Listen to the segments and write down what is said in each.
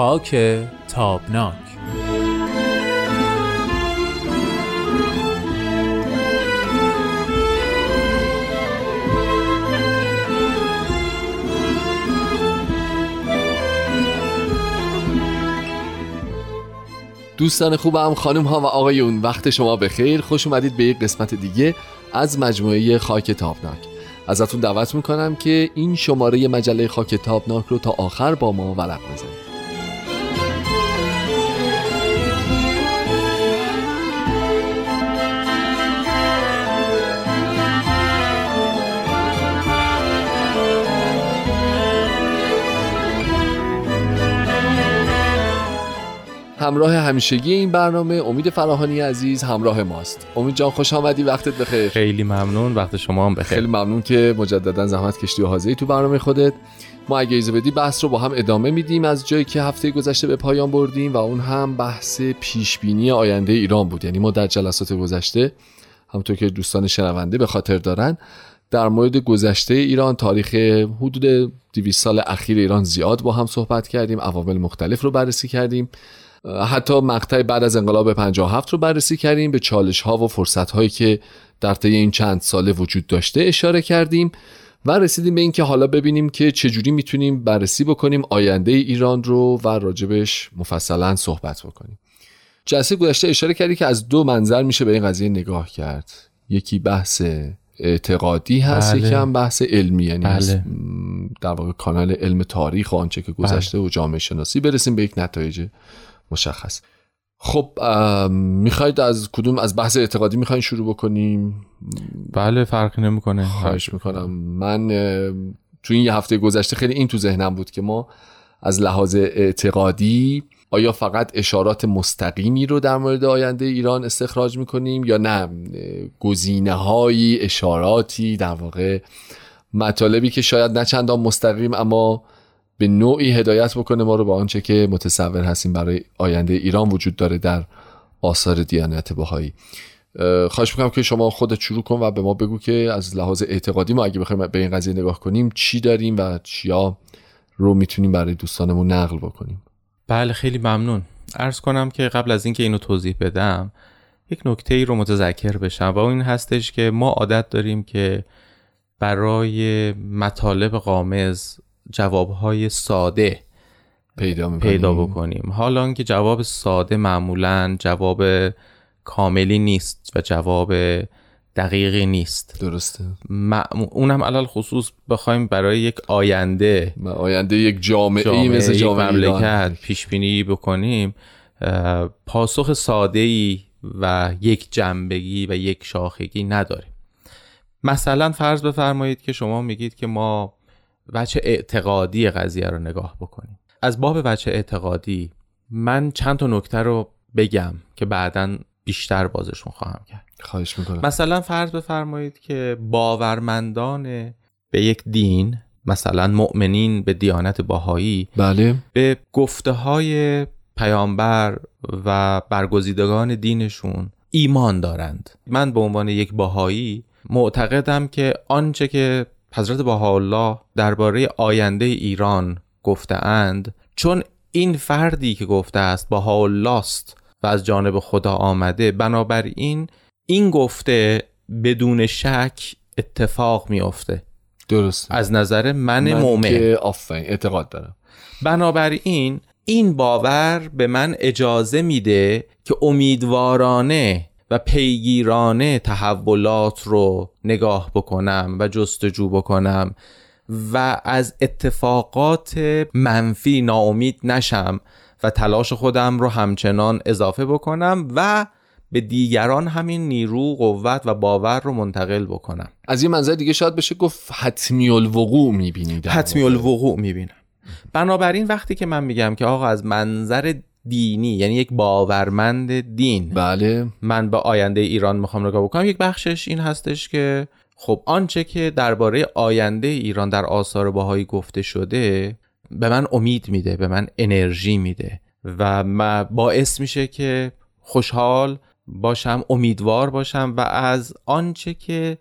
خاک تابناک. دوستان خوبم خانم ها و آقایون وقت شما بخیر. خوش اومدید به یک قسمت دیگه از مجموعه خاک تابناک. ازتون دعوت می‌کنم که این شماره مجله خاک تابناک رو تا آخر با ما ورق بزنید. همراه همیشگی این برنامه امید فراهانی عزیز همراه ماست. امید جان خوش آمدی وقتت بخیر. خیلی ممنون وقت شما هم بخیر. خیلی ممنون که مجددا زحمت کشتی و حاضری تو برنامه خودت. ما اگه ایزه بدی بحث رو با هم ادامه میدیم. از جایی که هفته گذشته به پایان بردیم و اون هم بحث پیش بینی آینده ایران بود. یعنی ما در جلسات گذشته همونطور که دوستان شنونده به خاطر دارن در مورد گذشته ایران تاریخ حدود 200 سال اخیر ایران زیاد با هم صحبت کردیم عوامل مختلف رو بررسی کردیم. حتی مقطع بعد از انقلاب 57 رو بررسی کردیم به چالش ها و فرصت هایی که در طی این چند ساله وجود داشته اشاره کردیم و رسیدیم به اینکه حالا ببینیم که چجوری می‌تونیم بررسی بکنیم آینده ایران رو و راجبش مفصلا صحبت بکنیم جلسه گذشته اشاره کردی که از دو منظر میشه به این قضیه نگاه کرد یکی بحث اعتقادی هست بله. یکی هم بحث علمی یعنی بله. در واقع کانال علم تاریخ و آنچه که گذشته و جامعه شناسی برسیم به یک نتایج مشخص. خب می‌خواید از کدوم از بحث اعتقادی می‌خواین شروع بکنیم؟ بله فرقی نمی‌کنه. خواهش می‌کنم. من تو این یه هفته گذشته خیلی این تو ذهنم بود که ما از لحاظ اعتقادی آیا فقط اشارات مستقیمی رو در مورد آینده ایران استخراج می‌کنیم یا نه؟ گزینه هایی اشاراتی در واقع مطالبی که شاید نه چندان مستقیم اما به نوعی هدایت بکنه ما رو به آنچه که متصور هستیم برای آینده ایران وجود داره در آثار دیانت بهایی. اه، خواهش می‌کنم که شما خودت شروع کن و به ما بگو که از لحاظ اعتقادی ما اگه بخوایم به این قضیه نگاه کنیم چی داریم و چیا رو می‌تونیم برای دوستانمون نقل بکنیم. بله خیلی ممنون. عرض کنم که قبل از اینکه اینو توضیح بدم یک نکته ای رو متذکر بشم و این هستش که ما عادت داریم که برای مطالب قامز جوابهای ساده پیدا می‌کنیم پیدا بکنیم. حالا که جواب ساده معمولا جواب کاملی نیست و جواب دقیقی نیست. درسته. معمو- اونم علال خصوص بخوایم برای یک آینده. و آینده یک جامعه, جامعه مثل جامعه مملکت پیش بینی بکنیم پاسخ ساده ای و یک جنبگی و یک شاخگی نداریم. مثلا فرض بفرمایید که شما میگید که ما وجه اعتقادی قضیه رو نگاه بکنیم. از باب وجه اعتقادی من چند تا نکته رو بگم که بعدا بیشتر بازشون خواهم کرد. خواهش می‌کنم. مثلا فرض بفرمایید که باورمندان به یک دین مثلا مؤمنین به دیانت باهایی بله. به گفته های پیامبر و برگزیدگان دینشون ایمان دارند. من به عنوان یک باهایی معتقدم که آنچه که حضرت بهاءالله درباره آینده ایران گفته اند چون این فردی که گفته است بهاءالله است و از جانب خدا آمده بنابراین این گفته بدون شک اتفاق میافته. درسته. از نظر من, من مؤمن که آفرین اعتقاد دارم. بنابراین این باور به من اجازه میده که امیدوارانه و پیگیرانه تحولات رو نگاه بکنم و جستجو بکنم و از اتفاقات منفی ناامید نشم و تلاش خودم رو همچنان اضافه بکنم و به دیگران همین نیرو قوت و باور رو منتقل بکنم. از یه منظر دیگه شاید بشه گفت حتمی الوقوع می‌بینی حتمی الوقوع می‌بینم. بنابراین وقتی که من میگم که آقا از منظر دینی یعنی یک باورمند دین. بله. من به آینده ایران می‌خوام نگاه بکنم. یک بخشش این هستش که خب آنچه که درباره آینده ایران در آثار باهایی گفته شده به من امید میده به من انرژی میده و ما باعث میشه که خوشحال باشم امیدوار باشم و از آنچه که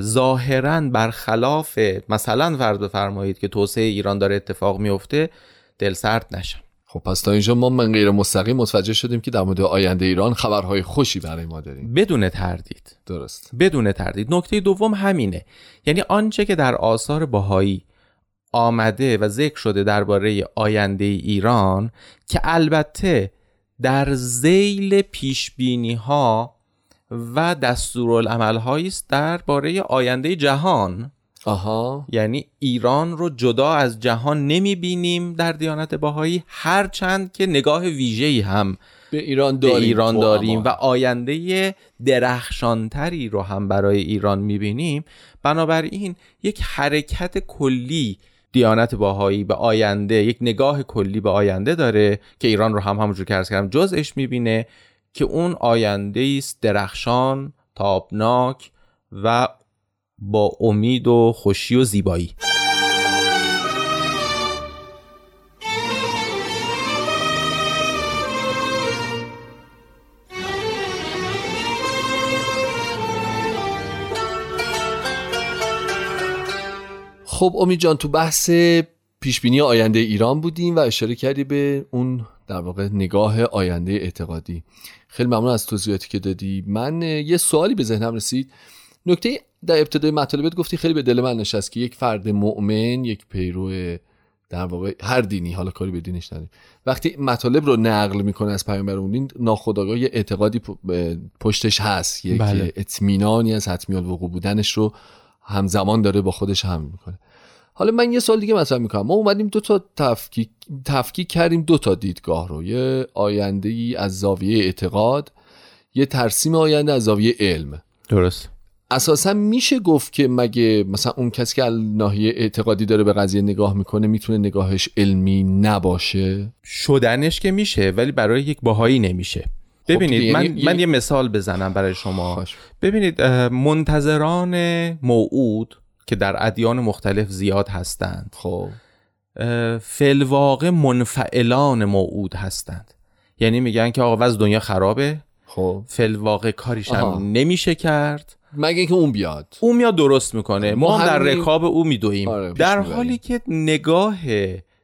ظاهرا برخلاف مثلا فرض بفرمایید که توسعه ایران داره اتفاق میفته دل سرد نشم. خب پس تا اینجا ما من غیر مستقیم متوجه شدیم که در مورد آینده ایران خبرهای خوشی برای ما داریم. بدون تردید. درست. بدون تردید. نکته دوم همینه. یعنی آنچه که در آثار باهایی آمده و ذکر شده درباره آینده ایران که البته در زیل پیش ها و دستورالعمل هایی است درباره آینده جهان آها. یعنی ایران رو جدا از جهان نمی بینیم در دیانت باهایی هرچند که نگاه ویژه‌ای هم به ایران داریم, به ایران داریم و آینده درخشانتری رو هم برای ایران می بینیم بنابراین یک حرکت کلی دیانت باهایی به آینده یک نگاه کلی به آینده داره که ایران رو هم همونجور که ارز کردم جزش می‌بینه که اون آینده است درخشان تابناک و با امید و خوشی و زیبایی. خب امید جان تو بحث پیشبینی آینده ایران بودیم و اشاره کردی به اون در واقع نگاه آینده اعتقادی. خیلی ممنون از توضیحاتی که دادی. من یه سوالی به ذهنم رسید. نکته در ابتدای مطالبت گفتی خیلی به دل من نشست که یک فرد مؤمن یک پیرو در واقع هر دینی حالا کاری به دینش نداریم. وقتی مطالب رو نقل می‌کنه از پیامبرمون این ناخودآگاه یه اعتقادی پشتش هست. یک بله. اطمینانی از حتمی الوقوع بودنش رو همزمان داره با خودش هم می‌کنه. حالا من یه سال دیگه مثلا می‌کنم. ما اومدیم دو تا تفکیک, تفکیک کردیم دو تا دیدگاه رو. یه آینده ای از زاویه اعتقاد یه ترسیم آینده از زاویه علم. درست. اساسا میشه گفت که مگه مثلا اون کسی که ناحیه اعتقادی داره به قضیه نگاه می‌کنه می‌تونه نگاهش علمی نباشه؟ شدنش که میشه ولی برای یک باهایی نمیشه. خب ببینید یعنی من, من یه مثال بزنم برای شما. ببینید منتظران موعود که در ادیان مختلف زیاد هستند خب. فلواقع منفعلان موعود هستند. یعنی میگن که آقا وز دنیا خرابه. خب. فلواقع کاریش هم نمیشه کرد. مگه اینکه اون بیاد. اون میاد درست می‌کنه. ما, هم در رکاب او میدویم آره در حالی که نگاه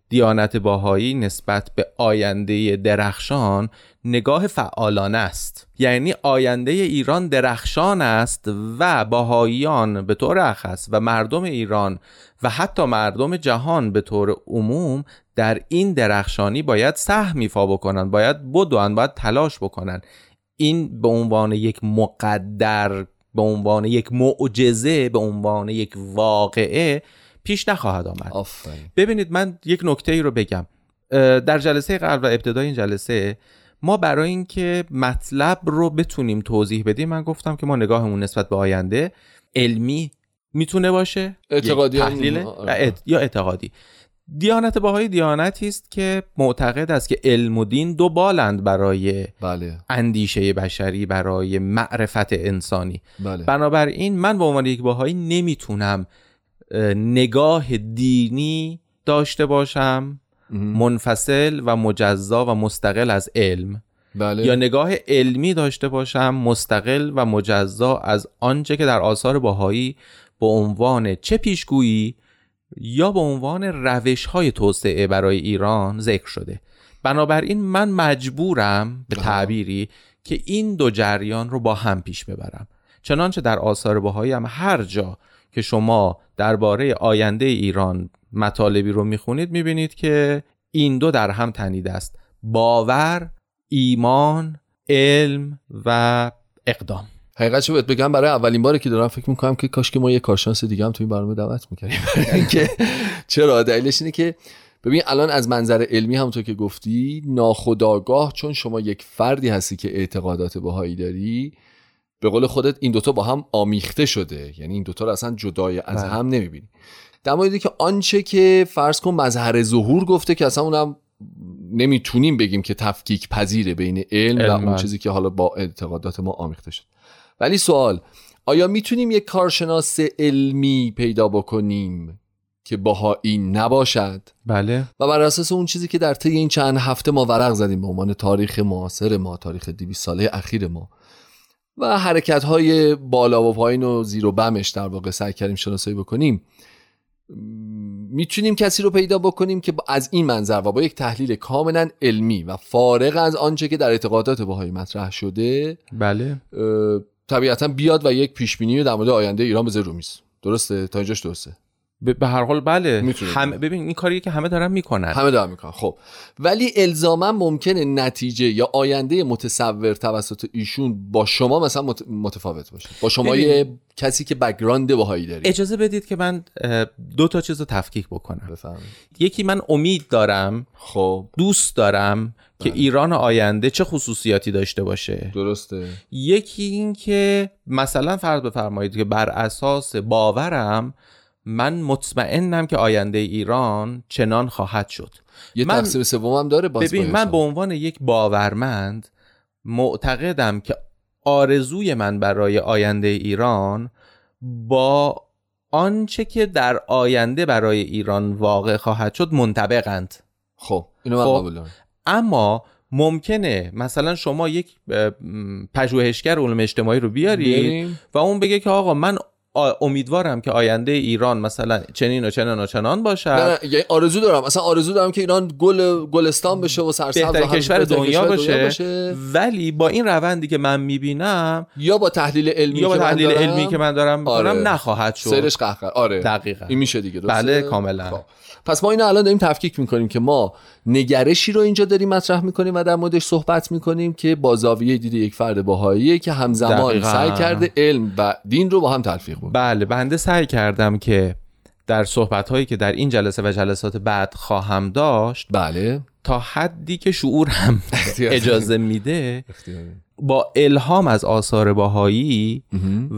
دیانت باهایی نسبت به آینده درخشان نگاه فعالانه است. یعنی آینده ایران درخشان است و باهاییان به طور اخص و مردم ایران و حتی مردم جهان به طور عموم در این درخشانی باید سهم ایفا بکنن باید بدون باید تلاش بکنن. این به عنوان یک مقدر به عنوان یک معجزه به عنوان یک واقعه پیش نخواهد آمد. ببینید من یک نکته ای رو بگم. در جلسه قبل و ابتدای این جلسه ما برای اینکه مطلب رو بتونیم توضیح بدیم من گفتم که ما نگاهمون نسبت به آینده علمی می‌تونه باشه؟ اعتقادی تحلیل؟ یا اعتقادی. دیانت باهای دیانتی است که معتقد است که علم و دین دو بالند برای بله. اندیشه بشری برای معرفت انسانی بله. بنابراین من به عنوان یک باهایی نمی‌تونم نگاه دینی داشته باشم منفصل و مجزا و مستقل از علم بله. یا نگاه علمی داشته باشم مستقل و مجزا از آنچه که در آثار باهایی به عنوان چه پیشگویی یا به عنوان روش های توسعه برای ایران ذکر شده. بنابراین من مجبورم به تعبیری که این دو جریان رو با هم پیش ببرم. چنانچه در آثار باهایی هم هر جا که شما درباره آینده ایران مطالبی رو می‌خونید می‌بینید که این دو در هم تنیده است. باور ایمان علم و اقدام. حقیقتش بهت بگم برای اولین باره که دارم فکر می‌کنم که کاش که ما یه کارشناس دیگه هم تو این برنامه دعوت می‌کردیم. که چرا؟ دلیلش اینه که ببین الان از منظر علمی همونطور که گفتی ناخداگاه چون شما یک فردی هستی که اعتقادات بهایی داری به قول خودت این دوتا با هم آمیخته شده. یعنی این دوتا رو اصلا جدای از بله. هم نمی‌بینی. در موردی که آنچه که فرض کن مظهر ظهور گفته که اصلا اونم نمی‌تونیم بگیم که تفکیک پذیره بین علم, و اون چیزی که حالا با اعتقادات ما آمیخته شد. ولی سوال آیا می‌تونیم یک کارشناس علمی پیدا بکنیم که باهایی نباشد؟ بله. و بر اساس اون چیزی که در طی این چند هفته ما ورق زدیم به عنوان تاریخ معاصر ما تاریخ 200 ساله اخیر ما. و حرکت های بالا و پایین و زیر و بمش در واقع سعی کردیم شناسایی بکنیم. می‌تونیم کسی رو پیدا بکنیم که از این منظر و با یک تحلیل کاملا علمی و فارغ از آنچه که در اعتقادات باهایی مطرح شده بله. طبیعتا بیاد و یک پیشبینی در مورد آینده ایران بذاره رو میز. درسته؟ تا اینجاش درسته. به هر حال بله. هم ببین این کاری که همه دارن می‌کنن. همه دارن می‌کنن. خب. ولی الزاما ممکنه نتیجه یا آینده متصور توسط ایشون با شما مثلا مت- متفاوت باشه. با شما ببین. یه کسی که background بهایی دارید اجازه بدید که من دو تا چیز رو تفکیک بکنم. بفرمایید. یکی من امید دارم خب. دوست دارم که ایران آینده چه خصوصیاتی داشته باشه. درسته. یکی این که مثلا فرض بفرمایید که بر اساس باورم من مطمئنم که آینده ایران چنان خواهد شد یه من- تقسیم سومم داره باز ببین من. به عنوان یک باورمند معتقدم که آرزوی من برای آینده ایران با آنچه که در آینده برای ایران واقع خواهد شد منطبقند خب اینو من خب. قبول اما ممکنه مثلا شما یک پژوهشگر علوم اجتماعی رو بیارید بریم. و اون بگه که آقا من امیدوارم که آینده ایران مثلا چنین و چنان و چنان باشد نه نه یعنی آرزو دارم اصلا آرزو دارم که ایران گل گلستان بشه و سرسبز هم- کشور دنیا کشور باشه ولی با این روندی که من می‌بینم یا با تحلیل علمی یا با که من تحلیل دارم، علمی که من دارم می‌کنم آره. نخواهد شد سیرش قهقر آره دقیقا این میشه دیگه درسته؟ بله، کاملا. خب. پس ما اینو الان داریم تفکیک می‌کنیم که ما نگرشی رو اینجا داریم مطرح می‌کنیم و در موردش صحبت می‌کنیم که با زاویه دید یک فرد باهاییه که همزمان دقیقاً. سعی کرده علم و دین رو با هم تلفیق بکنه بله بنده سعی کردم که در صحبت هایی که در این جلسه و جلسات بعد خواهم داشت بله تا حدی که شعور هم. اجازه میده. با الهام از آثار باهایی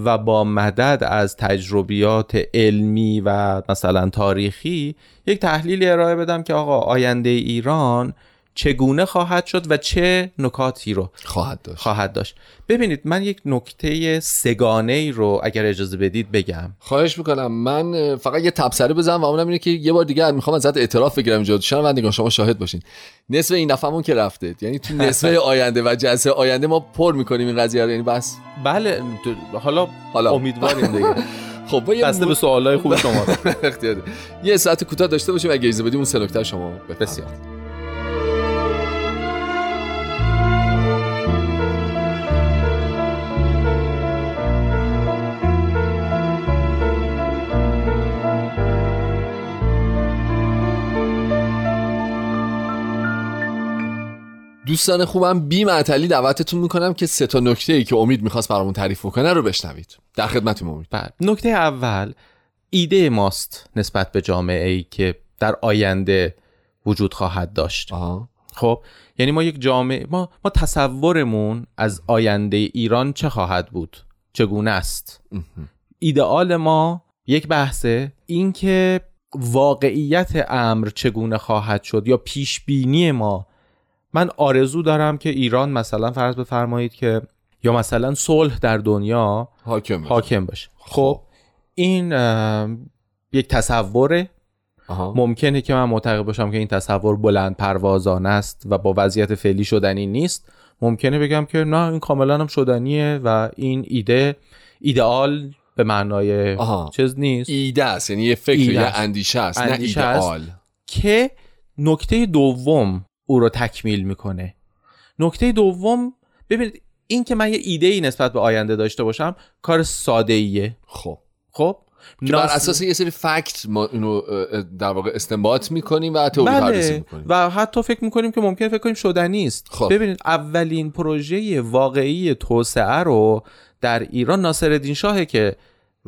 و با مدد از تجربیات علمی و مثلا تاریخی یک تحلیلی ارائه بدم که آقا آینده ایران چگونه خواهد شد و چه نکاتی رو خواهد داشت. خواهد داشت. ببینید من یک نکته سگانه ای رو اگر اجازه بدید بگم. خواهش می‌کنم. من فقط یه تبصره بزنم و اونم اینه که یه بار دیگه می‌خوام ازت اعتراف بگیرم اینجا. شنوندگان شما شاهد باشین. نصف این دفعمون که رفته یعنی تو نصف آینده و جلسه آینده ما پر می‌کنیم این قضیه رو. یعنی بس. بله حالا حالا. امیدواریم دیگه. خب با بسته به سوالای خوب شما. اختیار داری. یه ساعت کوتاه داشته باشیم. اگه اجازه بدیم اون سه نکته شما بفرمایید. دوستان خوبم بی معطلی دعوتتون می‌کنم که سه تا نکته ای که امید می‌خواست برامون تعریف بکنه رو بشنوید. در خدمتتون امید. بله. نکته اول ایده ماست نسبت به جامعه ای که در آینده وجود خواهد داشت. آها. خب یعنی ما یک جامعه ما ما تصورمون از آینده ایران چه خواهد بود؟ چگونه است؟ ایدئال ما یک بحثه اینکه واقعیت امر چگونه خواهد شد یا پیش بینی ما من آرزو دارم که ایران مثلا فرض بفرمایید که یا مثلا صلح در دنیا حاکم باشه. حاکم باشه خب این اه، یک تصوره آها. ممکنه که من معتقد باشم که این تصور بلند پروازانه است و با وضعیت فعلی شدنی نیست ممکنه بگم که نه این کاملا هم شدنیه و این ایده ایدئال به معنای آها. چیز نیست ایده است یعنی یه فکر است. اندیشه است نه. ایدئال که نکته دوم او رو تکمیل می‌کنه. نکته دوم ببینید این که من یه ایده ای نسبت به آینده داشته باشم کار ساده ایه خب. خب؟ که بر ناس- اساس یه سری فکت ما اینو در واقع استنباط می‌کنیم و تئوری پردازی بله می‌کنیم. و حتی فکر می‌کنیم که ممکنه فکر کنیم شدنی است. خب. ببینید اولین پروژه واقعی توسعه رو در ایران ناصرالدین شاهه که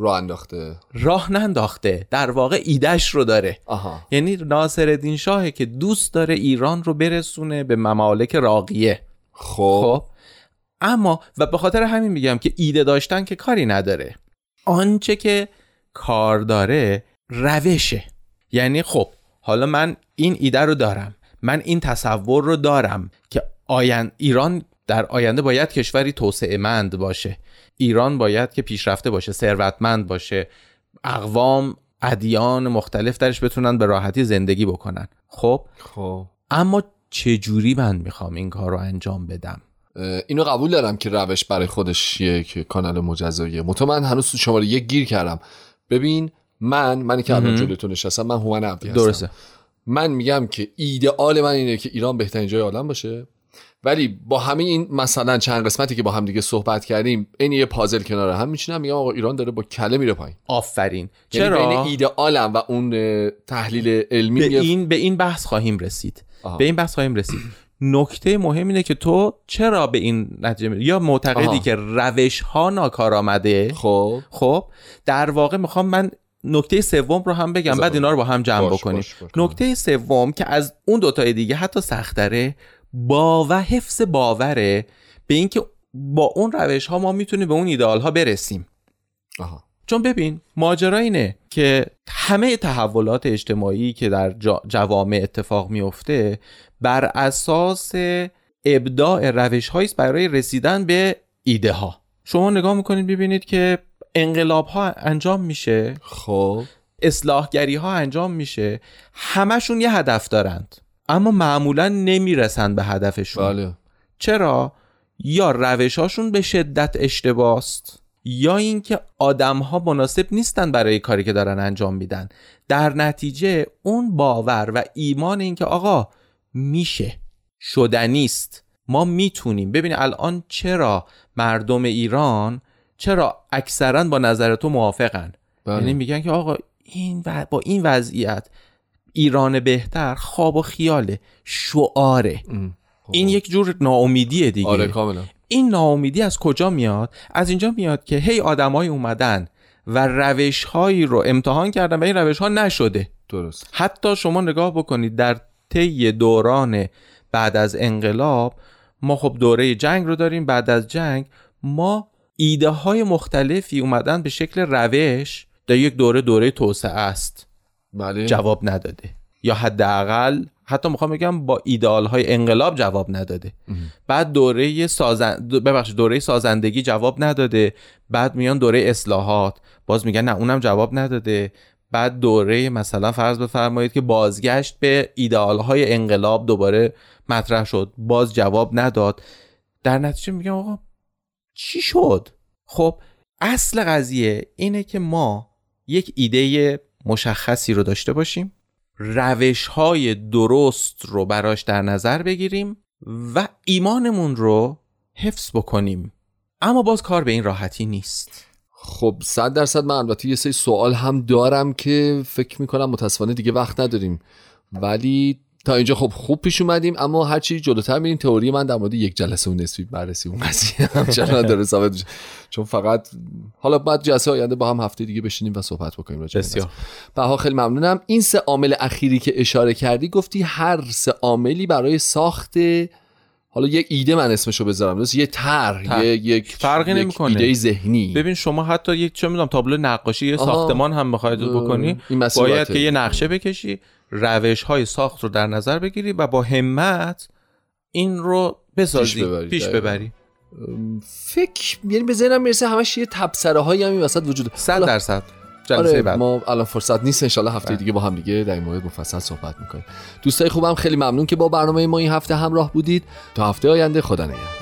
راه انداخته. راه ننداخته. در واقع ایدهش رو داره. آها. یعنی ناصرالدین شاهه که دوست داره ایران رو برسونه به ممالک راقیه. خب. خب. اما و به خاطر همین میگم که ایده داشتن که کاری نداره. آنچه که کار داره روشه. یعنی خب حالا من این ایده رو دارم. من این تصور رو دارم که آین ایران در آینده باید کشوری توسعه مند باشه. ایران باید که پیشرفته باشه ثروتمند باشه. اقوام ادیان مختلف درش بتونن به راحتی زندگی بکنن. خب؟ خب. اما چه جوری من می‌خوام این کار رو انجام بدم؟ اینو قبول دارم که روش برای خودش یک کانال مجزاییه مطمئن من هنوز تو شماره یک گیر کردم. ببین من منی که الان تو نشستم من هومن عبدی هستم. درسته. من میگم که ایدئال من اینه که ایران بهترین جای عالم باشه. ولی با همه این مثلا چند قسمتی که با هم دیگه صحبت کردیم این یه پازل کنار هم میشینم میگم آقا ایران داره با کله میره پایین. آفرین. یعنی چرا؟ بین ایدئالم و اون تحلیل علمی به این به این بحث خواهیم رسید. آها. به این بحث خواهیم رسید. نکته مهم اینه که تو چرا به این نتیجه می- یا معتقدی آها. که روش ها ناکارآمده خب. خب. در واقع می‌خوام من نکته سوم رو هم بگم بعد اینا رو با هم جمع بکنیم. نکته سوم که از اون دوتای دیگه حتی سختره با و حفظ باوره به اینکه با اون روش ها ما می‌تونیم به اون ایدئال ها برسیم. آها. چون ببین ماجرا اینه که همه تحولات اجتماعی که در جوامع اتفاق میفته بر اساس ابداع روش است برای رسیدن به ایده ها شما نگاه می‌کنید ببینید که انقلاب ها انجام میشه. خب. اصلاحگری ها انجام میشه. همشون یه هدف دارند. اما معمولا نمی‌رسن به هدفشون. بله. چرا؟ یا روشاشون به شدت اشتباست یا اینکه آدم ها مناسب نیستن برای کاری که دارن انجام میدن. در نتیجه اون باور و ایمان اینکه آقا میشه. شدنیست ما می‌تونیم. ببین الان چرا مردم ایران چرا اکثرا با نظر تو موافقن؟ بله. یعنی میگن که آقا این و... با این وضعیت ایران بهتر خواب و خیاله شعاره. خب. این یک جور ناامیدیه دیگه. آره کاملا. این ناامیدی از کجا میاد؟ از اینجا میاد که هی آدمایی اومدن و روش هایی رو امتحان کردن و این روش ها نشده. درست. حتی شما نگاه بکنید در طی دوران بعد از انقلاب ما خب دوره جنگ رو داریم بعد از جنگ ما ایده های مختلفی اومدن به شکل روش در یک دوره دوره توسعه است. بله. جواب نداده. یا حداقل حتی می‌خوام بگم با ایدئال های انقلاب جواب نداده. بعد دوره سازن ببخشید دوره سازندگی جواب نداده. بعد میان دوره اصلاحات. باز میگن نه اونم جواب نداده. بعد دوره مثلا فرض بفرمایید که بازگشت به ایدئال های انقلاب دوباره مطرح شد. باز جواب نداد. در نتیجه میگم آقا چی شد؟ خب اصل قضیه اینه که ما یک ایده مشخصی رو داشته باشیم روش های درست رو براش در نظر بگیریم و ایمانمون رو حفظ بکنیم. اما باز کار به این راحتی نیست. خب صد درصد من البته یه سری سوال هم دارم که فکر می‌کنم متاسفانه دیگه وقت نداریم. ولی تا اینجا خب خوب پیش اومدیم اما هرچی جلوتر میریم تئوری من در مورد یک جلسه و نصفی بررسی اون قضیه همچنان داره ثابت میشه. چون فقط حالا بعد جلسه آینده با هم هفته دیگه بشینیم و صحبت بکنیم راجع بسیار. بها خیلی ممنونم. این سه عامل اخیری که اشاره کردی گفتی هر سه عاملی برای ساخت حالا یک ایده من اسمشو بذارم درست؟ یه طرح یک فرقی یک نمی‌کنه. ایده ذهنی. ببین شما حتی یک چه می‌دونم تابلو نقاشی یه. ساختمان هم بخواید بکنی باید که یه نقشه بکشی. روش های ساخت رو در نظر بگیری و با همت این رو بسازی پیش ببری، پیش. ببری فکر یعنی به ذهنم می‌رسه همش یه تبصره هایی هم این وسط وجود داره. صد حالا- درصد جلسه آره بعد ما الان فرصت نیست انشالله هفته بله. دیگه با هم دیگه در این مورد مفصل صحبت می‌کنیم دوستای خوبم خیلی ممنون که با برنامه ما این هفته همراه بودید تا هفته آینده خدا نگهدار